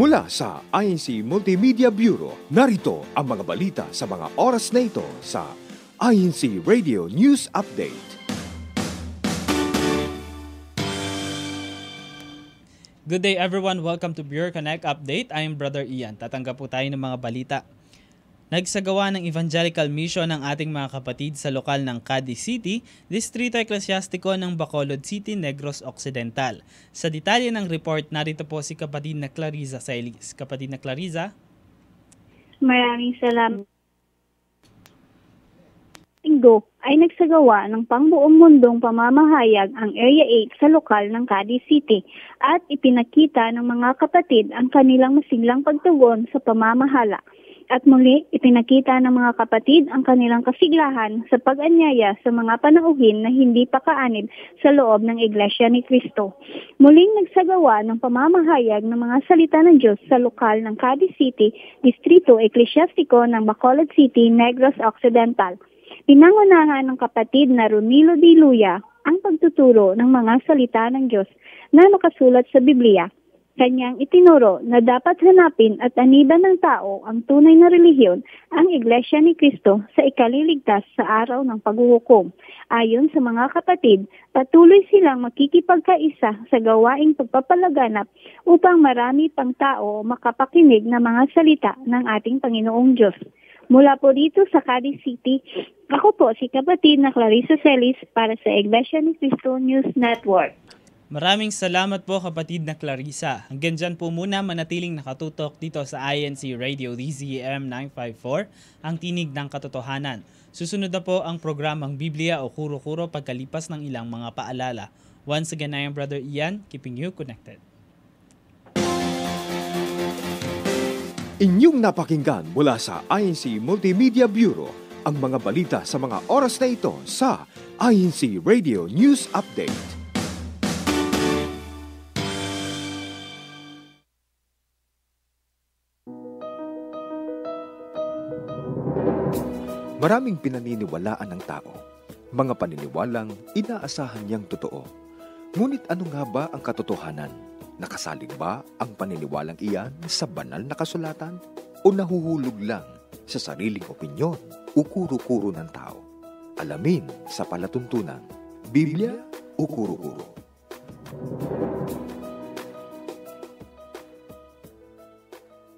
Mula sa INC Multimedia Bureau, narito ang mga balita sa mga oras na ito sa INC Radio News Update. Good day everyone, welcome to Bureau Connect Update. I am Brother Ian. Tatanggap po tayo ng mga balita. Nagsagawa ng evangelical mission ng ating mga kapatid sa lokal ng Cadiz City, Distrito Eclesiastiko ng Bacolod City, Negros Occidental. Sa detalye ng report, narito po si kapatid na Clariza Sailis. Kapatid na Clariza? Maraming salamat. Linggo ay nagsagawa ng pangbuong mundong pamamahayag ang Area 8 sa lokal ng Cadiz City at ipinakita ng mga kapatid ang kanilang masiglang pagtugon sa pamamahala. At muli, ipinakita ng mga kapatid ang kanilang kasiglahan sa pag-anyaya sa mga panauhin na hindi pa kaanib sa loob ng Iglesia ni Cristo. Muling nagsagawa ng pamamahayag ng mga salita ng Diyos sa lokal ng Cadiz City, Distrito Eklesiastiko ng Bacolod City, Negros Occidental. Pinangunahan ng kapatid na Ronilo Di Luya ang pagtuturo ng mga salita ng Diyos na nakasulat sa Biblia Kanyang itinuro na dapat hanapin at aniban ng tao ang tunay na relihiyon, ang Iglesia ni Cristo sa ikaliligtas sa araw ng paghuhukom. Ayon sa mga kapatid, patuloy silang makikipagkaisa sa gawaing pagpapalaganap upang marami pang tao makapakinig ng mga salita ng ating Panginoong Diyos. Mula po dito sa Cadiz City, ako po si kapatid na Clarissa Celis para sa Iglesia ni Cristo News Network. Maraming salamat po kapatid na Clarissa. Hanggang dyan po muna manatiling nakatutok dito sa INC Radio DZM 954, ang tinig ng katotohanan. Susunod na po ang programang Biblia o Kuro-Kuro pagkalipas ng ilang mga paalala. Once again, I am Brother Ian, keeping you connected. Inyong napakinggan mula sa INC Multimedia Bureau ang mga balita sa mga oras na ito sa INC Radio News Update. Maraming pinaniniwalaan ng tao, mga paniniwalang inaasahan niyang totoo. Ngunit ano nga ba ang katotohanan? Nakasalig ba ang paniniwalang iyan sa banal na kasulatan? O nahuhulog lang sa sariling opinyon o kuro-kuro ng tao? Alamin sa palatuntunan, Biblia o kuro-kuro?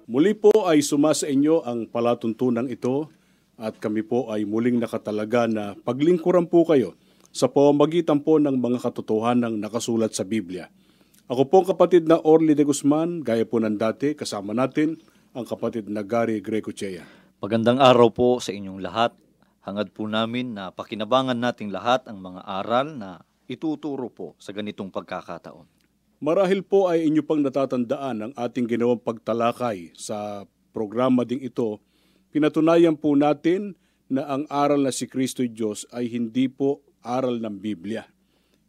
Muli po ay sumasa inyo ang palatuntunan ito at kami po ay muling nakatalaga na paglingkuran po kayo sa pamamagitan po ng mga katotohanan nakasulat sa Biblia. Ako po ang kapatid na Orly de Guzman, gaya po ng dati, kasama natin ang kapatid na Gary Grecochea. Magandang araw po sa inyong lahat. Hangad po namin na pakinabangan nating lahat ang mga aral na ituturo po sa ganitong pagkakataon. Marahil po ay inyo pang natatandaan ang ating ginawang pagtalakay sa programa ding ito Pinatunayan po natin na ang aral na si Kristo Diyos ay hindi po aral ng Biblia.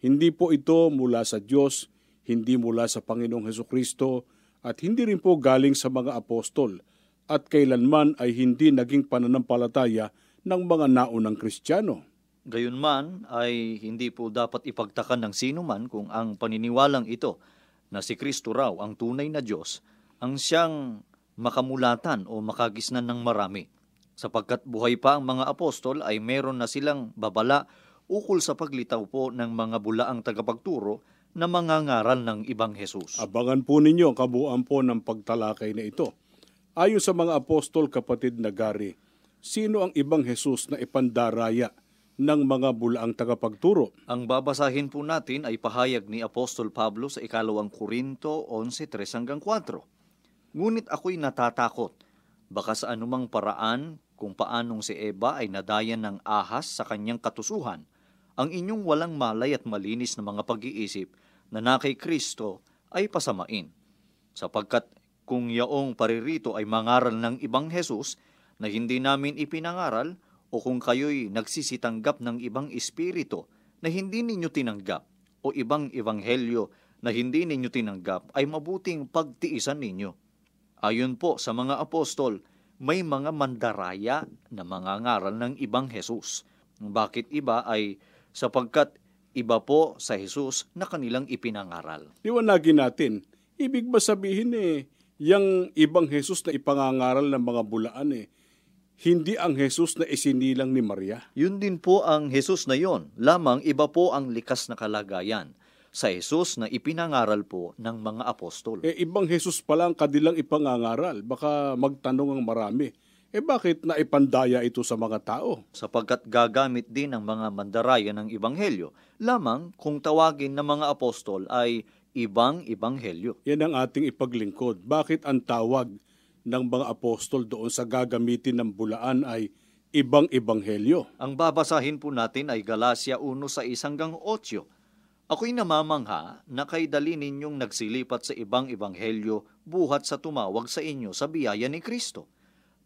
Hindi po ito mula sa Diyos, hindi mula sa Panginoong Heso Kristo, at hindi rin po galing sa mga apostol, at kailanman ay hindi naging pananampalataya ng mga naunang Kristiyano. Gayunman ay hindi po dapat ipagtakan ng sino man kung ang paniniwalang ito na si Kristo raw ang tunay na Diyos ang siyang makamulatan o makagisnan ng marami. Sapagkat buhay pa ang mga apostol ay meron na silang babala ukol sa paglitaw po ng mga bulaang tagapagturo na mga ngaral ng ibang Jesus. Abangan po ninyo ang kabuuan po ng pagtalakay na ito. Ayon sa mga apostol kapatid na Gary, sino ang ibang Jesus na ipandaraya ng mga bulaang tagapagturo? Ang babasahin po natin ay pahayag ni Apostol Pablo sa ikalawang Korinto 11.3 hanggang 4. Ngunit ako'y natatakot. Baka sa anumang paraan kung paanong si Eva ay nadayan ng ahas sa kanyang katusuhan, ang inyong walang malay at malinis na mga pag-iisip na na kay Kristo ay pasamain. Sapagkat kung yaong paririto ay mangaral ng ibang Jesus na hindi namin ipinangaral o kung kayo'y nagsisitanggap ng ibang espiritu na hindi ninyo tinanggap o ibang ebanghelyo na hindi ninyo tinanggap ay mabuting pagtiisan ninyo Ayon po sa mga apostol, may mga mandaraya na mga ngaral ng ibang Jesus. Bakit iba ay sapagkat iba po sa Jesus na kanilang ipinangaral. Liwanagin natin, ibig ba sabihin eh, Yang ibang Jesus na ipangangaral ng mga bulaan eh, hindi ang Jesus na isinilang ni Maria. Yun din po ang Jesus na yon, lamang iba po ang likas na kalagayan sa Jesus na ipinangaral po ng mga apostol. Eh, ibang Jesus pala ang kadilang ipangangaral. Baka magtanong ang marami. Eh bakit naipandaya ito sa mga tao? sapagkat gagamit din ng mga mandaraya ng Ebanghelyo, lamang kung tawagin ng mga apostol ay ibang Ebanghelyo. Yan ang ating ipaglingkod. Bakit ang tawag ng mga apostol doon sa gagamitin ng bulaan ay ibang ebanghelyo? Ang babasahin po natin ay Galacia 1 sa isang hanggang 8. Ako'y namamangha na kay dali ninyong nagsilipat sa ibang ebanghelyo buhat sa tumawag sa inyo sa biyaya ni Kristo,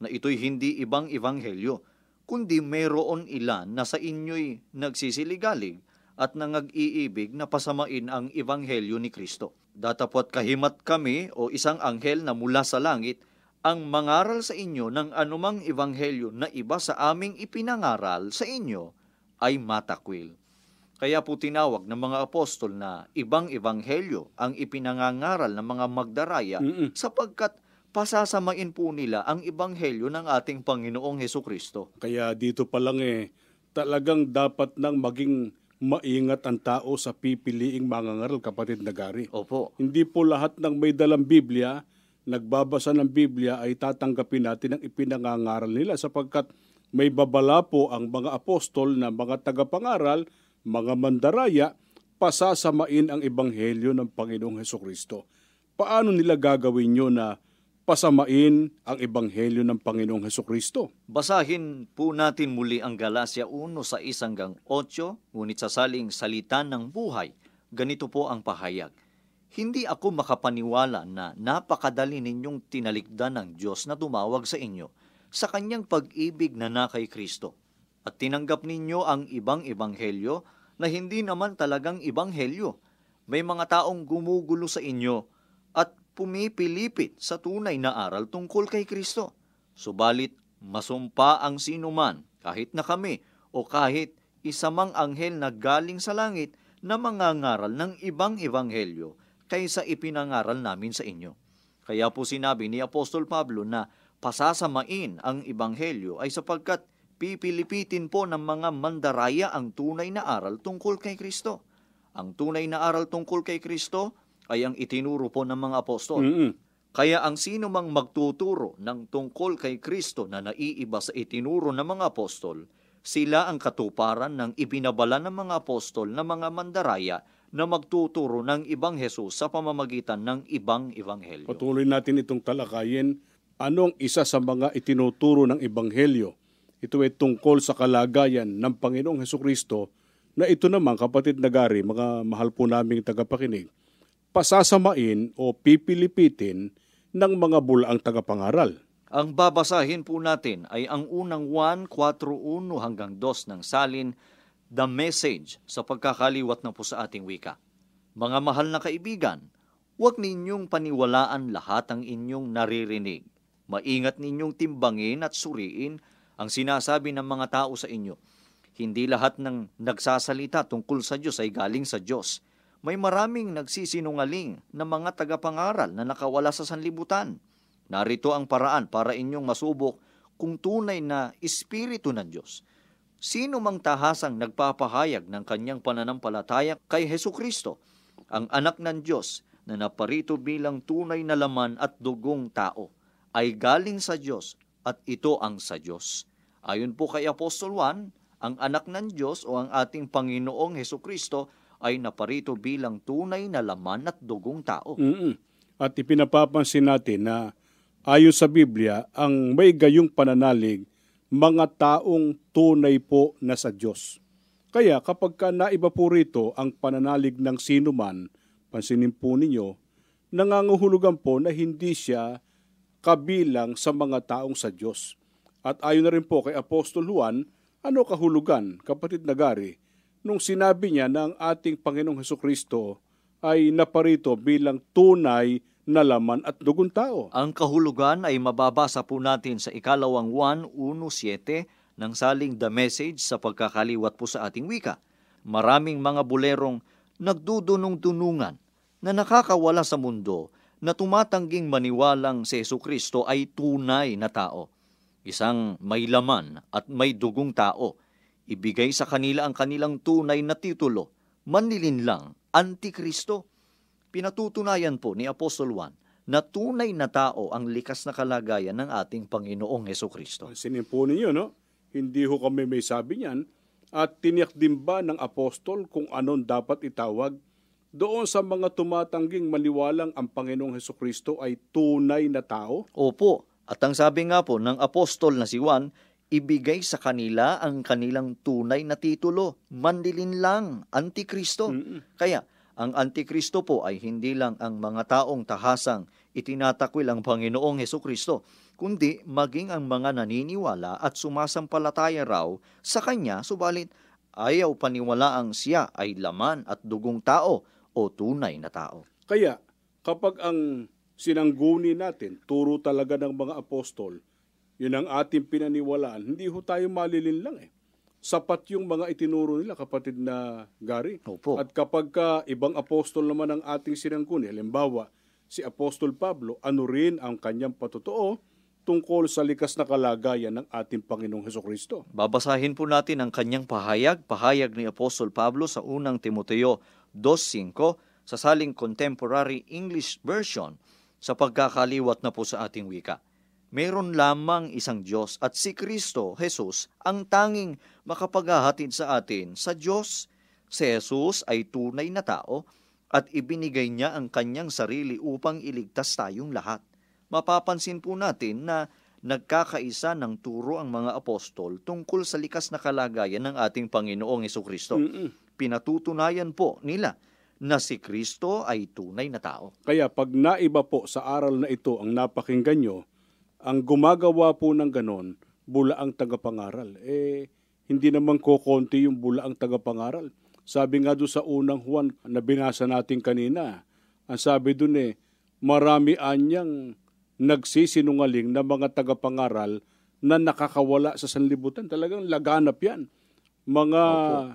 na ito'y hindi ibang ebanghelyo, kundi mayroon ilan na sa inyo'y nagsisiligalig at nangag-iibig na pasamain ang ebanghelyo ni Kristo. Datapot kahimat kami o isang anghel na mula sa langit ang mangaral sa inyo ng anumang ebanghelyo na iba sa aming ipinangaral sa inyo ay matakwil. Kaya po tinawag ng mga apostol na ibang ebanghelyo ang ipinangangaral ng mga magdaraya Mm-mm. sapagkat pasasamain po nila ang ebanghelyo ng ating Panginoong Heso Kristo. Kaya dito pa lang eh, talagang dapat nang maging maingat ang tao sa pipiliing mangangaral, kapatid na gari. Opo, Hindi po lahat ng may dalang Biblia, nagbabasa ng Biblia ay tatanggapin natin ang ipinangangaral nila sapagkat may babala po ang mga apostol na mga tagapangaral, mga mandaraya, pasasamain ang ebanghelyo ng Panginoong Heso Kristo. Paano nila gagawin nyo na pasamain ang ebanghelyo ng Panginoong Heso Kristo? basahin po natin muli ang Galacia 1 sa 1 hanggang 8, ngunit sa saling salita ng buhay, ganito po ang pahayag. Hindi ako makapaniwala na napakadali ninyong tinalikdan ng Diyos na tumawag sa inyo sa kanyang pag-ibig na na kay Kristo. At tinanggap ninyo ang ibang ebanghelyo na hindi naman talagang ebanghelyo. May mga taong gumugulo sa inyo at pumipilipit sa tunay na aral tungkol kay Kristo. Subalit, masumpa ang sinuman, kahit na kami o kahit isa mang anghel na galing sa langit na mangangaral ng ibang ebanghelyo kaysa ipinangaral namin sa inyo. Kaya po sinabi ni Apostol Pablo na pasasamain ang ebanghelyo ay sapagkat pipilipitin po ng mga mandaraya ang tunay na aral tungkol kay Kristo. Ang tunay na aral tungkol kay Kristo ay ang itinuro po ng mga apostol. Mm-mm. Kaya ang sino mang magtuturo ng tungkol kay Kristo na naiiba sa itinuro ng mga apostol, sila ang katuparan ng ibinabala ng mga apostol na mga mandaraya na magtuturo ng ibang Hesus sa pamamagitan ng ibang ebanghelyo. Patuloy natin itong talakayin. Anong isa sa mga itinuturo ng Ebanghelyo? Ito ay tungkol sa kalagayan ng Panginoong Heso Kristo na ito naman, kapatid na gari, mga mahal po naming tagapakinig, pasasamain o pipilipitin ng mga bulaang tagapangaral. Ang babasahin po natin ay ang unang 1.4.1 hanggang 2 ng salin, The Message sa pagkakaliwat na po sa ating wika. Mga mahal na kaibigan, huwag ninyong paniwalaan lahat ang inyong naririnig. Maingat ninyong timbangin at suriin ang sinasabi ng mga tao sa inyo. Hindi lahat ng nagsasalita tungkol sa Diyos ay galing sa Diyos. May maraming nagsisinungaling na mga tagapangaral na nakawala sa sanlibutan. Narito ang paraan para inyong masubok kung tunay na espiritu ng Diyos. Sino mang tahasang nagpapahayag ng kanyang pananampalataya kay Heso Kristo, ang anak ng Diyos na naparito bilang tunay na laman at dugong tao, ay galing sa Diyos at ito ang sa Diyos. Ayon po kay Apostol 1, ang anak ng Diyos o ang ating Panginoong Heso Kristo ay naparito bilang tunay na laman at dugong tao. Mm-mm. At ipinapapansin natin na ayon sa Biblia, ang may gayong pananalig, mga taong tunay po na sa Diyos. Kaya kapag ka naiba po rito ang pananalig ng sino man, pansinin po ninyo, nangangahulugan po na hindi siya kabilang sa mga taong sa Diyos. At ayon na rin po kay Apostol Juan, ano kahulugan, kapatid Nagari, nung sinabi niya na ang ating Panginoong Heso Kristo ay naparito bilang tunay na laman at dugon tao. Ang kahulugan ay mababasa po natin sa ikalawang 1.1.7 ng saling The Message sa pagkakaliwat po sa ating wika. Maraming mga bulerong nagdudunong-dunungan na nakakawala sa mundo na tumatangging maniwalang si Yesu Kristo ay tunay na tao. Isang may laman at may dugong tao. Ibigay sa kanila ang kanilang tunay na titulo, manlilinlang, Antikristo. Pinatutunayan po ni Apostol Juan na tunay na tao ang likas na kalagayan ng ating Panginoong Heso Kristo. Pansinin po ninyo, no? Hindi ho kami may sabi niyan. At tiniyak din ba ng apostol kung anong dapat itawag doon sa mga tumatangging maniwalang ang Panginoong Heso Kristo ay tunay na tao? Opo, at ang sabi nga po ng apostol na si Juan, ibigay sa kanila ang kanilang tunay na titulo, mandilin lang, Antikristo. Mm-mm. Kaya, ang Antikristo po ay hindi lang ang mga taong tahasang itinatakwil ang Panginoong Heso Kristo, kundi maging ang mga naniniwala at sumasampalataya raw sa Kanya, subalit ayaw paniwalaang siya ay laman at dugong tao o tunay na tao. Kaya, kapag ang sinangguni natin, turo talaga ng mga apostol, yun ang ating pinaniwalaan, hindi ho tayo malilin lang eh. Sapat yung mga itinuro nila, kapatid na Gary. Opo. At kapag ka ibang apostol naman ang ating sinangguni, halimbawa, si Apostol Pablo, ano rin ang kanyang patotoo tungkol sa likas na kalagayan ng ating Panginoong Heso Kristo. Babasahin po natin ang kanyang pahayag, pahayag ni Apostol Pablo sa unang Timoteo 2.5 sa saling contemporary English version sa pagkakaliwat na po sa ating wika. Meron lamang isang Diyos at si Kristo, Jesus, ang tanging makapaghahatid sa atin sa Diyos. Si Jesus ay tunay na tao at ibinigay niya ang kanyang sarili upang iligtas tayong lahat. Mapapansin po natin na nagkakaisa ng turo ang mga apostol tungkol sa likas na kalagayan ng ating Panginoong Kristo. Pinatutunayan po nila na si Kristo ay tunay na tao. Kaya pag naiba po sa aral na ito ang napakinggan nyo, ang gumagawa po ng ganon, bulaang tagapangaral. Eh, hindi naman kokonti yung bulaang tagapangaral. Sabi nga doon sa unang Juan na binasa natin kanina, ang sabi doon eh, marami anyang nagsisinungaling na mga tagapangaral na nakakawala sa sanlibutan. Talagang laganap yan. Mga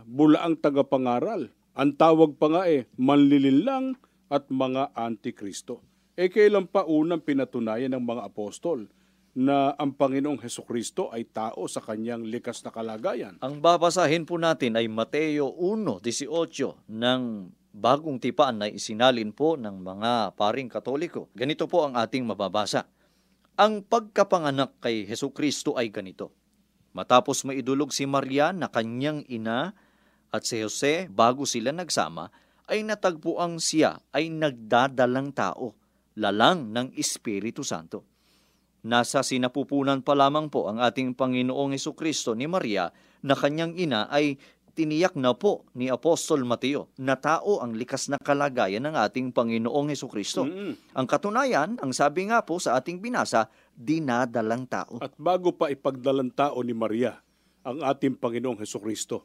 bulaang tagapangaral. Ang tawag pa nga eh, manlilin lang at mga antikristo. Eh kailan pa unang pinatunayan ng mga apostol na ang Panginoong Heso Kristo ay tao sa kanyang likas na kalagayan? Ang babasahin po natin ay Mateo 1.18 ng bagong tipaan na isinalin po ng mga paring katoliko. Ganito po ang ating mababasa. Ang pagkapanganak kay Heso Kristo ay ganito. Matapos maidulog si Maria na kanyang ina at si Jose bago sila nagsama, ay natagpuang siya ay nagdadalang tao, lalang ng Espiritu Santo. Nasa sinapupunan pa lamang po ang ating Panginoong Kristo ni Maria na kanyang ina ay tiniyak na po ni Apostol Mateo na tao ang likas na kalagayan ng ating Panginoong Heso Kristo. Mm-mm. Ang katunayan, ang sabi nga po sa ating binasa, dinadalang tao. At bago pa ipagdalang tao ni Maria ang ating Panginoong Heso Kristo,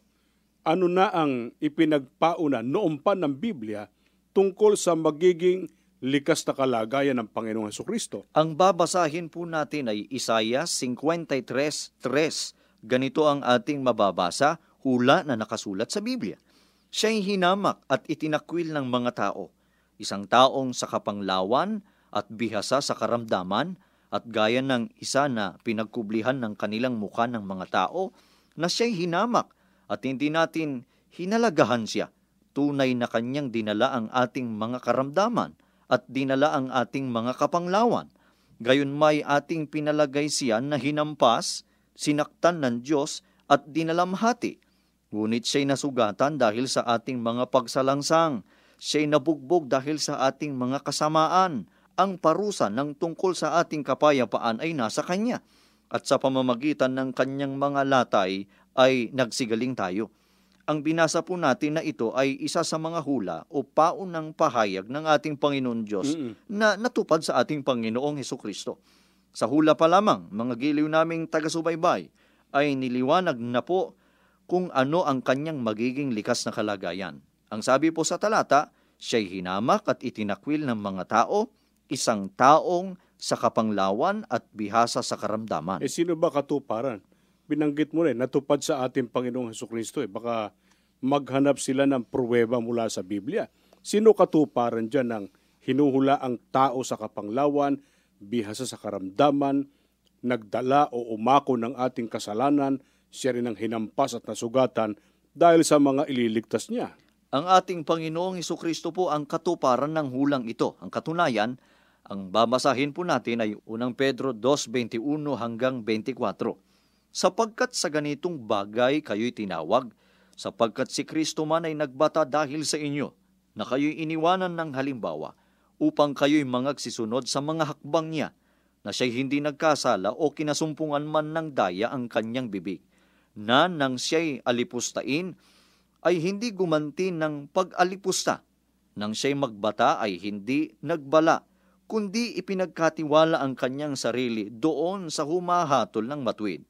ano na ang ipinagpauna noon pa ng Biblia tungkol sa magiging likas na kalagayan ng Panginoong Heso Kristo? Ang babasahin po natin ay Isaiah 53.3. Ganito ang ating mababasa, hula na nakasulat sa Biblia. Siya'y hinamak at itinakwil ng mga tao, isang taong sa kapanglawan at bihasa sa karamdaman at gaya ng isa na pinagkublihan ng kanilang muka ng mga tao na siya'y hinamak at hindi natin hinalagahan siya. Tunay na kanyang dinala ang ating mga karamdaman at dinala ang ating mga kapanglawan. Gayon may ating pinalagay siya na hinampas, sinaktan ng Diyos at dinalamhati. Ngunit siya'y nasugatan dahil sa ating mga pagsalangsang. Siya'y nabugbog dahil sa ating mga kasamaan. Ang parusa ng tungkol sa ating kapayapaan ay nasa Kanya. At sa pamamagitan ng Kanyang mga latay ay nagsigaling tayo. Ang binasa po natin na ito ay isa sa mga hula o paunang pahayag ng ating Panginoon Diyos Mm-mm. na natupad sa ating Panginoong Heso Kristo. Sa hula pa lamang, mga giliw naming taga-subaybay, ay niliwanag na po kung ano ang kanyang magiging likas na kalagayan. Ang sabi po sa talata, siya'y hinamak at itinakwil ng mga tao, isang taong sa kapanglawan at bihasa sa karamdaman. Eh sino ba katuparan? Binanggit mo rin, natupad sa ating Panginoong Heso Kristo. Eh. Baka maghanap sila ng pruweba mula sa Biblia. Sino katuparan dyan ng hinuhula ang tao sa kapanglawan, bihasa sa karamdaman, nagdala o umako ng ating kasalanan, siya rin ang hinampas at nasugatan dahil sa mga ililigtas niya. Ang ating Panginoong Heso Kristo po ang katuparan ng hulang ito. Ang katunayan, ang babasahin po natin ay unang Pedro 2.21 hanggang 24. Sapagkat sa ganitong bagay kayo'y tinawag, sapagkat si Kristo man ay nagbata dahil sa inyo, na kayo'y iniwanan ng halimbawa, upang kayo'y mangagsisunod sa mga hakbang niya, na siya'y hindi nagkasala o kinasumpungan man ng daya ang kanyang bibig, na nang siya'y alipustain, ay hindi gumanti ng pag-alipusta, nang siya'y magbata ay hindi nagbala, kundi ipinagkatiwala ang kanyang sarili doon sa humahatol ng matuwid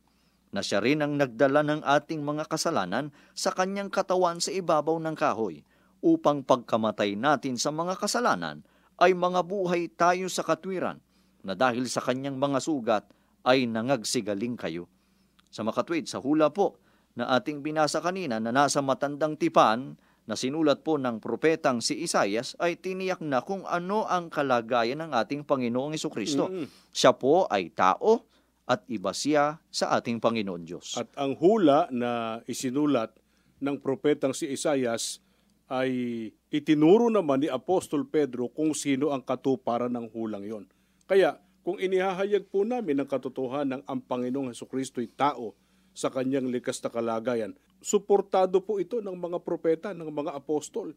na siya rin ang nagdala ng ating mga kasalanan sa kanyang katawan sa ibabaw ng kahoy, upang pagkamatay natin sa mga kasalanan ay mga buhay tayo sa katwiran, na dahil sa kanyang mga sugat ay nangagsigaling kayo. Sa makatwid, sa hula po na ating binasa kanina na nasa matandang tipan na sinulat po ng propetang si Isayas ay tiniyak na kung ano ang kalagayan ng ating Panginoong Kristo. Mm. Siya po ay tao, at iba siya sa ating Panginoon Diyos. At ang hula na isinulat ng propetang si Isayas ay itinuro naman ni Apostol Pedro kung sino ang katuparan ng hulang yon. Kaya kung inihahayag po namin ang katotohanan ng ang Panginoong Heso Kristo'y tao sa kanyang likas na kalagayan, suportado po ito ng mga propeta, ng mga apostol.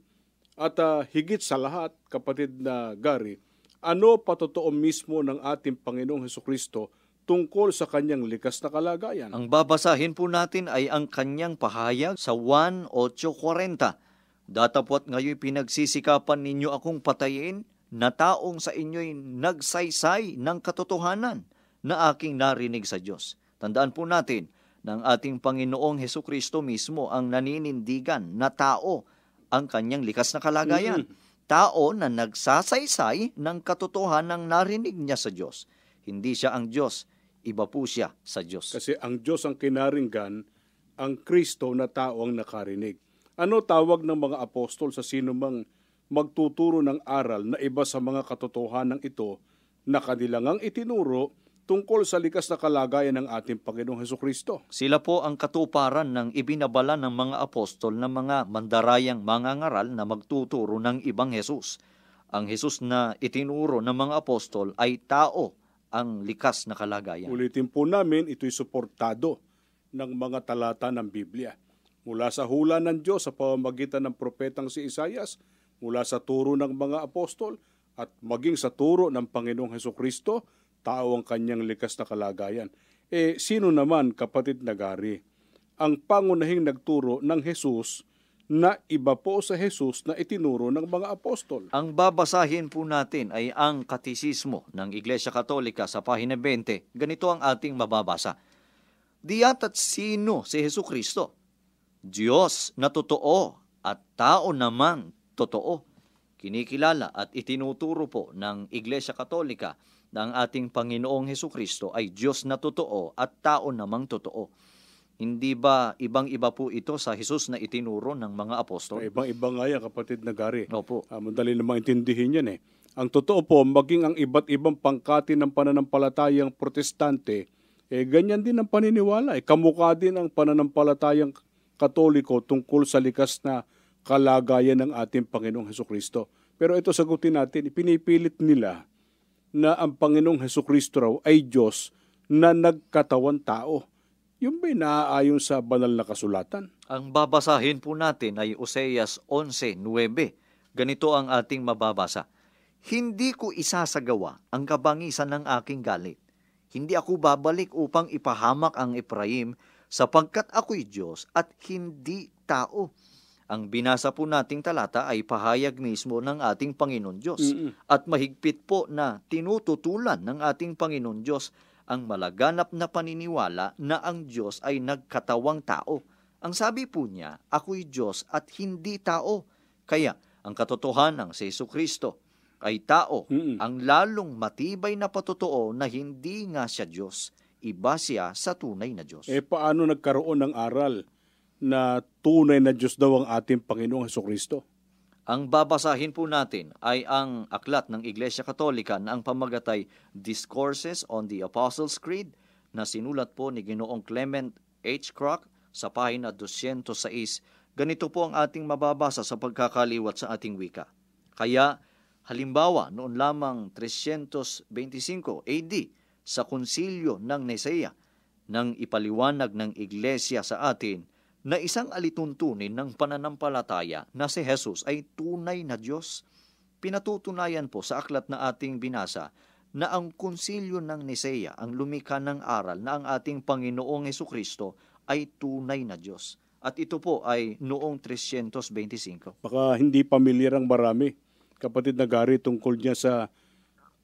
At ah, higit sa lahat, kapatid na Gary, ano patotoo mismo ng ating Panginoong Heso Kristo tungkol sa kanyang likas na kalagayan? Ang babasahin po natin ay ang kanyang pahayag sa 1.8.40. Datapot ngayon pinagsisikapan ninyo akong patayin na taong sa inyo'y nagsaysay ng katotohanan na aking narinig sa Diyos. Tandaan po natin na ang ating Panginoong Heso Kristo mismo ang naninindigan na tao ang kanyang likas na kalagayan. Tao na nagsasaysay ng katotohanan narinig niya sa Diyos. Hindi siya ang Diyos, iba po siya sa Diyos. Kasi ang Diyos ang kinaringgan, ang Kristo na tao ang nakarinig. Ano tawag ng mga apostol sa sino mang magtuturo ng aral na iba sa mga katotohanan ito na kanilang ang itinuro tungkol sa likas na kalagayan ng ating Panginoong Heso Kristo. Sila po ang katuparan ng ibinabala ng mga apostol na mga mandarayang mangangaral na magtuturo ng ibang Jesus. Ang Jesus na itinuro ng mga apostol ay tao ang likas na kalagayan. Ulitin po namin, ito'y suportado ng mga talata ng Biblia. Mula sa hula ng Diyos sa pamamagitan ng propetang si Isayas, mula sa turo ng mga apostol, at maging sa turo ng Panginoong Heso Kristo, tao ang kanyang likas na kalagayan. Eh, sino naman, kapatid na Gary, ang pangunahing nagturo ng Jesus na iba po sa Jesus na itinuro ng mga apostol? Ang babasahin po natin ay ang katisismo ng Iglesia Katolika sa pahina 20. Ganito ang ating mababasa. Diya't at sino si Heso Kristo? Diyos na totoo at tao namang totoo. Kinikilala at itinuturo po ng Iglesia Katolika na ang ating Panginoong Heso Kristo ay Diyos na totoo at tao namang totoo. Hindi ba ibang-iba po ito sa Jesus na itinuro ng mga apostol? Ibang-iba nga yan, kapatid na Gary. Opo. Ah, madali namang intindihin yan eh. Ang totoo po, maging ang iba't ibang pangkati ng pananampalatayang protestante, eh ganyan din ang paniniwala. Eh, kamukha din ang pananampalatayang katoliko tungkol sa likas na kalagayan ng ating Panginoong Heso Kristo. Pero ito sagutin natin, pinipilit nila na ang Panginoong Heso Kristo raw ay Diyos na nagkatawan tao. Yung ba'y naaayon sa banal na kasulatan? Ang babasahin po natin ay Oseas 11.9. Ganito ang ating mababasa. Hindi ko isasagawa ang kabangisan ng aking galit. Hindi ako babalik upang ipahamak ang Ephraim sapagkat ako'y Diyos at hindi tao. Ang binasa po nating talata ay pahayag mismo ng ating Panginoon Diyos. Mm-mm. At mahigpit po na tinututulan ng ating Panginoon Diyos ang malaganap na paniniwala na ang Diyos ay nagkatawang tao. Ang sabi po niya, ako'y Diyos at hindi tao. Kaya ang katotohanan si Yesu Kristo ay tao, Mm-mm. ang lalong matibay na patotoo na hindi nga siya Diyos. Iba siya sa tunay na Diyos. Eh paano nagkaroon ng aral na tunay na Diyos daw ang ating Panginoong Heso Kristo? Ang babasahin po natin ay ang aklat ng Iglesia Katolika na ang pamagatay Discourses on the Apostles' Creed na sinulat po ni Ginoong Clement H. Crock sa pahina 206. Ganito po ang ating mababasa sa pagkakaliwat sa ating wika. Kaya, halimbawa, noon lamang 325 AD sa konsilyo ng Nisea, nang ipaliwanag ng Iglesia sa atin na isang alituntunin ng pananampalataya na si Jesus ay tunay na Diyos. Pinatutunayan po sa aklat na ating binasa na ang konsilyo ng Nisea ang lumika ng aral na ang ating Panginoong Heso Kristo ay tunay na Diyos. At ito po ay noong 325. Baka hindi pamilyar ang marami. Kapatid na Gary tungkol niya sa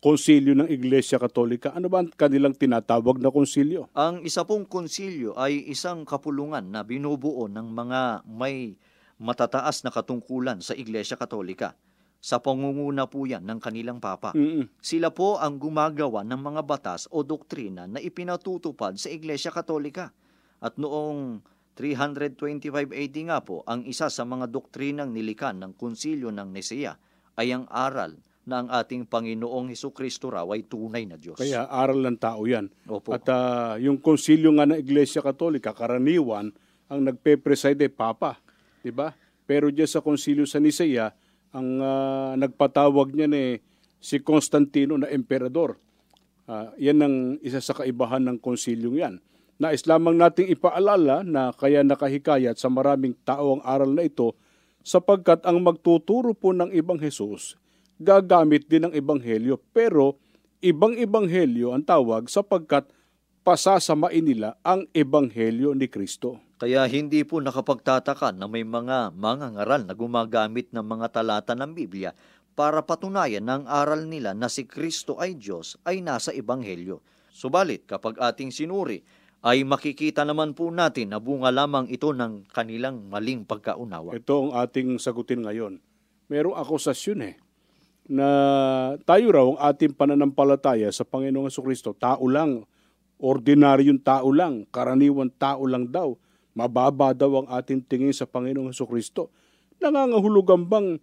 konsilyo ng Iglesia Katolika. Ano ba ang kanilang tinatawag na konsilyo? Ang isa pong konsilyo ay isang kapulungan na binubuo ng mga may matataas na katungkulan sa Iglesia Katolika. Sa pangunguna po yan ng kanilang papa. Mm-mm. Sila po ang gumagawa ng mga batas o doktrina na ipinatutupad sa Iglesia Katolika. At noong 325 AD nga po, ang isa sa mga doktrinang nilikan ng konsilyo ng Nisea ay ang aral na ang ating Panginoong Heso Kristo raw ay tunay na Diyos. Kaya aral ng tao yan. Opo. At ah, yung konsilyo nga ng Iglesia Katolika, karaniwan, ang nagpe-preside ay Papa. di ba? Pero diyan sa konsilyo sa Nisea, ang ah, nagpatawag niyan eh, si Constantino na emperador. Ah, yan ang isa sa kaibahan ng konsilyong yan. Nais lamang nating ipaalala na kaya nakahikayat sa maraming tao ang aral na ito sapagkat ang magtuturo po ng ibang Jesus gagamit din ng ebanghelyo pero ibang ebanghelyo ang tawag sapagkat pasasamain nila ang ebanghelyo ni Kristo. Kaya hindi po nakapagtataka na may mga mangangaral na gumagamit ng mga talata ng Biblia para patunayan na ang aral nila na si Kristo ay Diyos ay nasa Ebanghelyo. Subalit kapag ating sinuri, ay makikita naman po natin na bunga lamang ito ng kanilang maling pagkaunawa. Ito ang ating sagutin ngayon. Merong akusasyon eh na tayo raw ang ating pananampalataya sa Panginoong Kristo, tao lang, ordinaryong tao lang, karaniwan tao lang daw, mababa daw ang ating tingin sa Panginoong Kristo. Nangangahulugan bang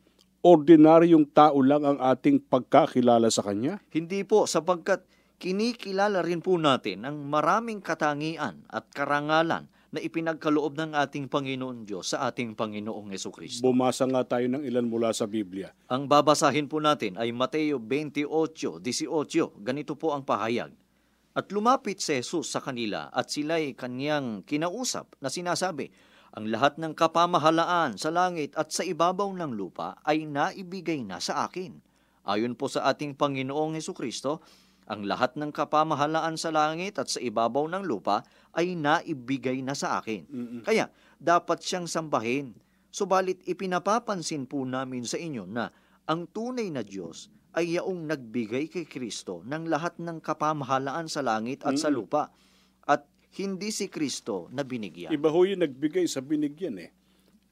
ordinaryong tao lang ang ating pagkakilala sa Kanya? Hindi po sapagkat kinikilala rin po natin ang maraming katangian at karangalan na ipinagkaloob ng ating Panginoon Diyos sa ating Panginoong Yeso Kristo. Bumasa nga tayo ng ilan mula sa Biblia. Ang babasahin po natin ay Mateo 28:18. Ganito po ang pahayag. At lumapit si Jesus sa kanila at sila'y kanyang kinausap na sinasabi, ang lahat ng kapamahalaan sa langit at sa ibabaw ng lupa ay naibigay na sa akin. Ayon po sa ating Panginoong Heso Kristo, ang lahat ng kapamahalaan sa langit at sa ibabaw ng lupa ay naibigay na sa akin. Kaya dapat siyang sambahin. Subalit ipinapapansin po namin sa inyo na ang tunay na Diyos ay yaong nagbigay kay Kristo ng lahat ng kapamahalaan sa langit at sa lupa at hindi si Kristo na binigyan. Iba ho yung nagbigay sa binigyan eh.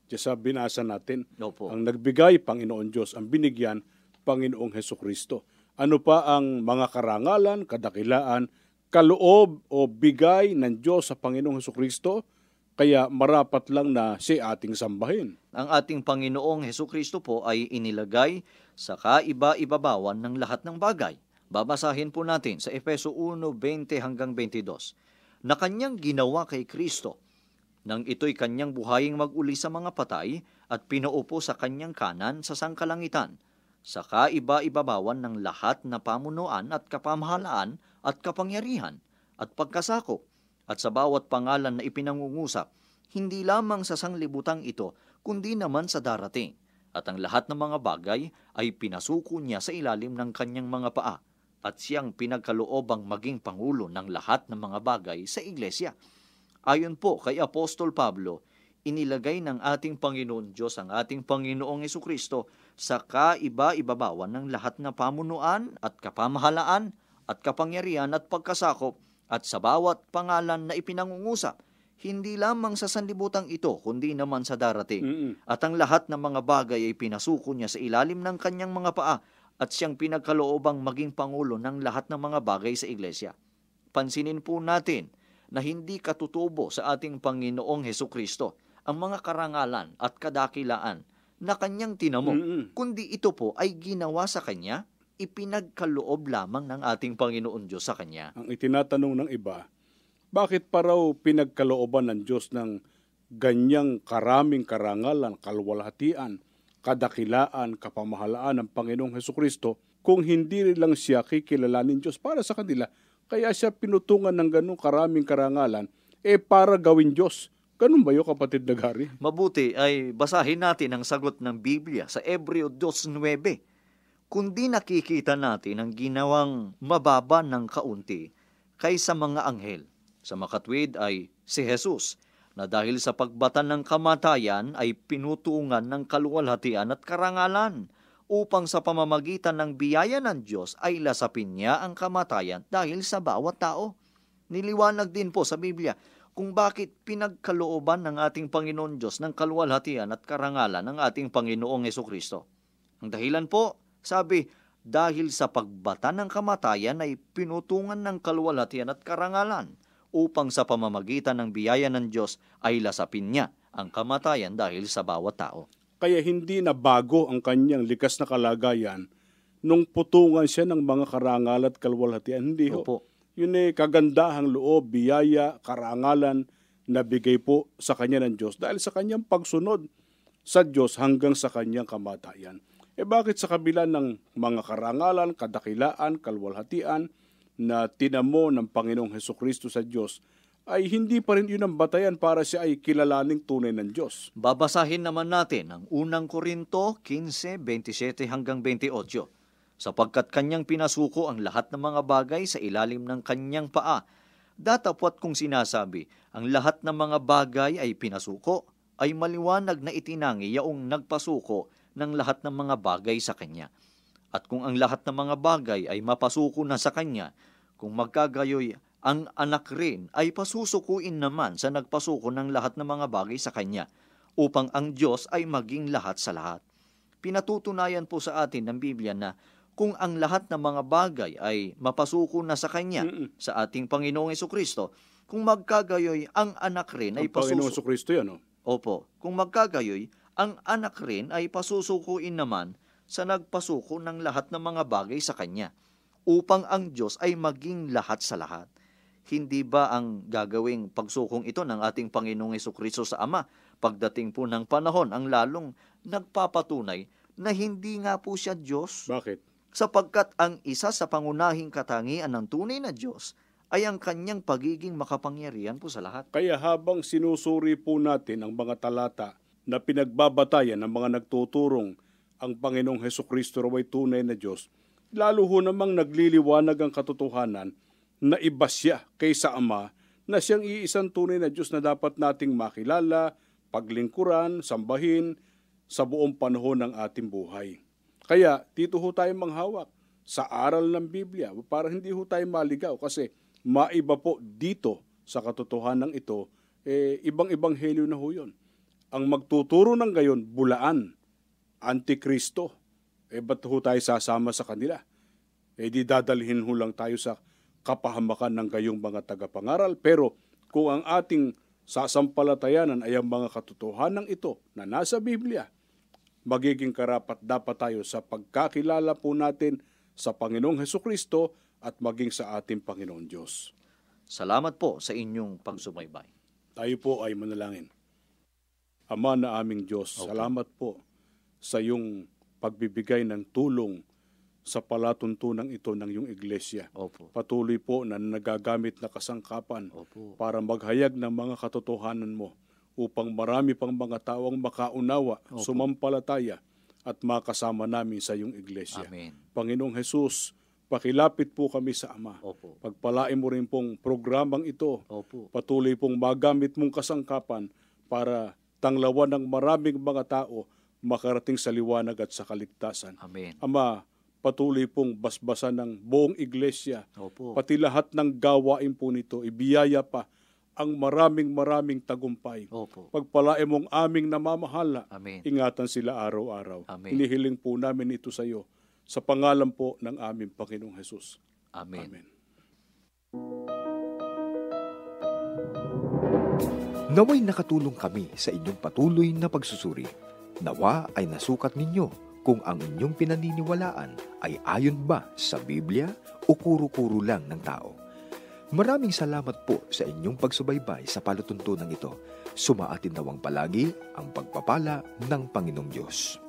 Diyan sa binasa natin, Opo. ang nagbigay, Panginoon Diyos, ang binigyan, Panginoong Heso Kristo. Ano pa ang mga karangalan, kadakilaan, kaloob o bigay ng Diyos sa Panginoong Heso Kristo? Kaya marapat lang na si ating sambahin. Ang ating Panginoong Heso Kristo po ay inilagay sa kaiba-ibabawan ng lahat ng bagay. Babasahin po natin sa Efeso 1:20 hanggang 22 na kanyang ginawa kay Kristo nang ito'y kanyang buhaying mag-uli sa mga patay at pinaupo sa kanyang kanan sa sangkalangitan sa kaiba-ibabawan ng lahat na pamunuan at kapamahalaan at kapangyarihan at pagkasakop at sa bawat pangalan na ipinangungusap, hindi lamang sa sanglibutang ito, kundi naman sa darating. At ang lahat ng mga bagay ay pinasuko niya sa ilalim ng kanyang mga paa at siyang pinagkaloobang maging pangulo ng lahat ng mga bagay sa iglesia. Ayon po kay Apostol Pablo, inilagay ng ating Panginoon Diyos ang ating Panginoong Kristo sa kaiba-ibabawan ng lahat na pamunuan at kapamahalaan at kapangyarihan at pagkasakop at sa bawat pangalan na ipinangungusap, hindi lamang sa sanlibutan ito, kundi naman sa darating. Mm-mm. At ang lahat ng mga bagay ay pinasuko niya sa ilalim ng kanyang mga paa at siyang pinagkaloobang maging pangulo ng lahat ng mga bagay sa iglesia. Pansinin po natin na hindi katutubo sa ating Panginoong Heso Kristo ang mga karangalan at kadakilaan na kanyang tinamo, Mm-mm. kundi ito po ay ginawa sa kanya, ipinagkaloob lamang ng ating Panginoon Diyos sa kanya. Ang itinatanong ng iba, bakit pa raw pinagkalooban ng Diyos ng ganyang karaming karangalan, kalwalhatian, kadakilaan, kapamahalaan ng Panginoong Heso Kristo kung hindi rin lang siya kikilalanin Diyos para sa kanila. Kaya siya pinutungan ng ganong karaming karangalan, eh para gawin Diyos. Ganun ba yun, kapatid na Gary? Mabuti ay basahin natin ang sagot ng Biblia sa Ebreo 2.9. Kundi nakikita natin ang ginawang mababa ng kaunti kaysa mga anghel. Sa makatwid ay si Jesus na dahil sa pagbatan ng kamatayan ay pinutungan ng kaluwalhatian at karangalan upang sa pamamagitan ng biyaya ng Diyos ay lasapin niya ang kamatayan dahil sa bawat tao. Niliwanag din po sa Biblia kung bakit pinagkalooban ng ating Panginoon Diyos ng kaluwalhatian at karangalan ng ating Panginoong Yeso Kristo. Ang dahilan po, sabi, dahil sa pagbata ng kamatayan ay pinutungan ng kaluwalhatian at karangalan upang sa pamamagitan ng biyaya ng Diyos ay lasapin niya ang kamatayan dahil sa bawat tao. Kaya hindi na bago ang kanyang likas na kalagayan nung putungan siya ng mga karangal at kalwalhatian. Hindi ho. Yun eh, kagandahang loob, biyaya, karangalan na bigay po sa kanya ng Diyos dahil sa kanyang pagsunod sa Diyos hanggang sa kanyang kamatayan. Eh bakit sa kabila ng mga karangalan, kadakilaan, kalwalhatian na tinamo ng Panginoong Heso Kristo sa Diyos, ay hindi pa rin yun ang batayan para siya ay kilalaning tunay ng Diyos. Babasahin naman natin ang unang Korinto 15, 27 hanggang 28. Sapagkat kanyang pinasuko ang lahat ng mga bagay sa ilalim ng kanyang paa. Datapwat kong sinasabi, ang lahat ng mga bagay ay pinasuko, ay maliwanag na itinangi yaong nagpasuko ng lahat ng mga bagay sa kanya. At kung ang lahat ng mga bagay ay mapasuko na sa kanya, kung magkagayoy ang anak rin ay pasusukuin naman sa nagpasuko ng lahat ng mga bagay sa kanya, upang ang Diyos ay maging lahat sa lahat. Pinatutunayan po sa atin ng Biblia na kung ang lahat ng mga bagay ay mapasuko na sa Kanya, Mm-mm. sa ating Panginoong Kristo, kung magkagayoy ang anak rin ay Ang Panginoong pasusuko. Heso Kristo yan. Oh. Opo, kung magkagayoy, ang anak rin ay pasusukuin naman sa nagpasuko ng lahat ng mga bagay sa Kanya, upang ang Diyos ay maging lahat sa lahat. Hindi ba ang gagawing pagsukong ito ng ating Panginoong Kristo sa Ama pagdating po ng panahon ang lalong nagpapatunay na hindi nga po siya Diyos Bakit? Sapagkat ang isa sa pangunahing katangian ng tunay na Diyos ay ang kanyang pagiging makapangyarihan po sa lahat. Kaya habang sinusuri po natin ang mga talata na pinagbabatayan ng mga nagtuturong ang Panginoong Heso Kristo raw ay tunay na Diyos, lalo ho namang nagliliwanag ang katotohanan na iba siya kaysa Ama na siyang iisang tunay na Diyos na dapat nating makilala, paglingkuran, sambahin sa buong panahon ng ating buhay. Kaya dito ho tayo manghawak sa aral ng Biblia para hindi ho tayo maligaw kasi maiba po dito sa katotohanan ito, eh, ibang-ibang helyo na ho yun. Ang magtuturo ng gayon, bulaan, antikristo, eh ba't ho tayo sasama sa kanila? Eh di dadalhin ho lang tayo sa kapahamakan ng gayong mga tagapangaral. Pero kung ang ating sasampalatayanan ay ang mga katotohanan ito na nasa Biblia, magiging karapat dapat tayo sa pagkakilala po natin sa Panginoong Heso Kristo at maging sa ating Panginoon Diyos. Salamat po sa inyong pagsubaybay. Tayo po ay manalangin. Ama na aming Diyos, Opo. salamat po sa iyong pagbibigay ng tulong sa palatuntunan ito ng iyong iglesia. Opo. Patuloy po na nagagamit na kasangkapan Opo. para maghayag ng mga katotohanan mo upang marami pang mga taong makaunawa, Opo. sumampalataya at makasama namin sa iyong iglesia. Amen. Panginoong Jesus, pakilapit po kami sa Ama. Opo. Pagpalain mo rin pong programang ito Opo. patuloy pong magamit mong kasangkapan para tanglawan ng maraming mga tao makarating sa liwanag at sa kaligtasan. Amen. Ama, patuloy pong basbasan ng buong iglesia, Opo. pati lahat ng gawain po nito, ibiyaya pa ang maraming maraming tagumpay. Opo. Pagpalain mong aming namamahala, Amen. ingatan sila araw-araw. Amen. Inihiling po namin ito sa iyo sa pangalan po ng aming Panginoong Jesus. Amen. Amen. Naway nakatulong kami sa inyong patuloy na pagsusuri. Nawa ay nasukat ninyo kung ang inyong pinaniniwalaan ay ayon ba sa Biblia o kuro-kuro lang ng tao. Maraming salamat po sa inyong pagsubaybay sa palatuntunan ito. Sumaatin nawang palagi ang pagpapala ng Panginoong Diyos.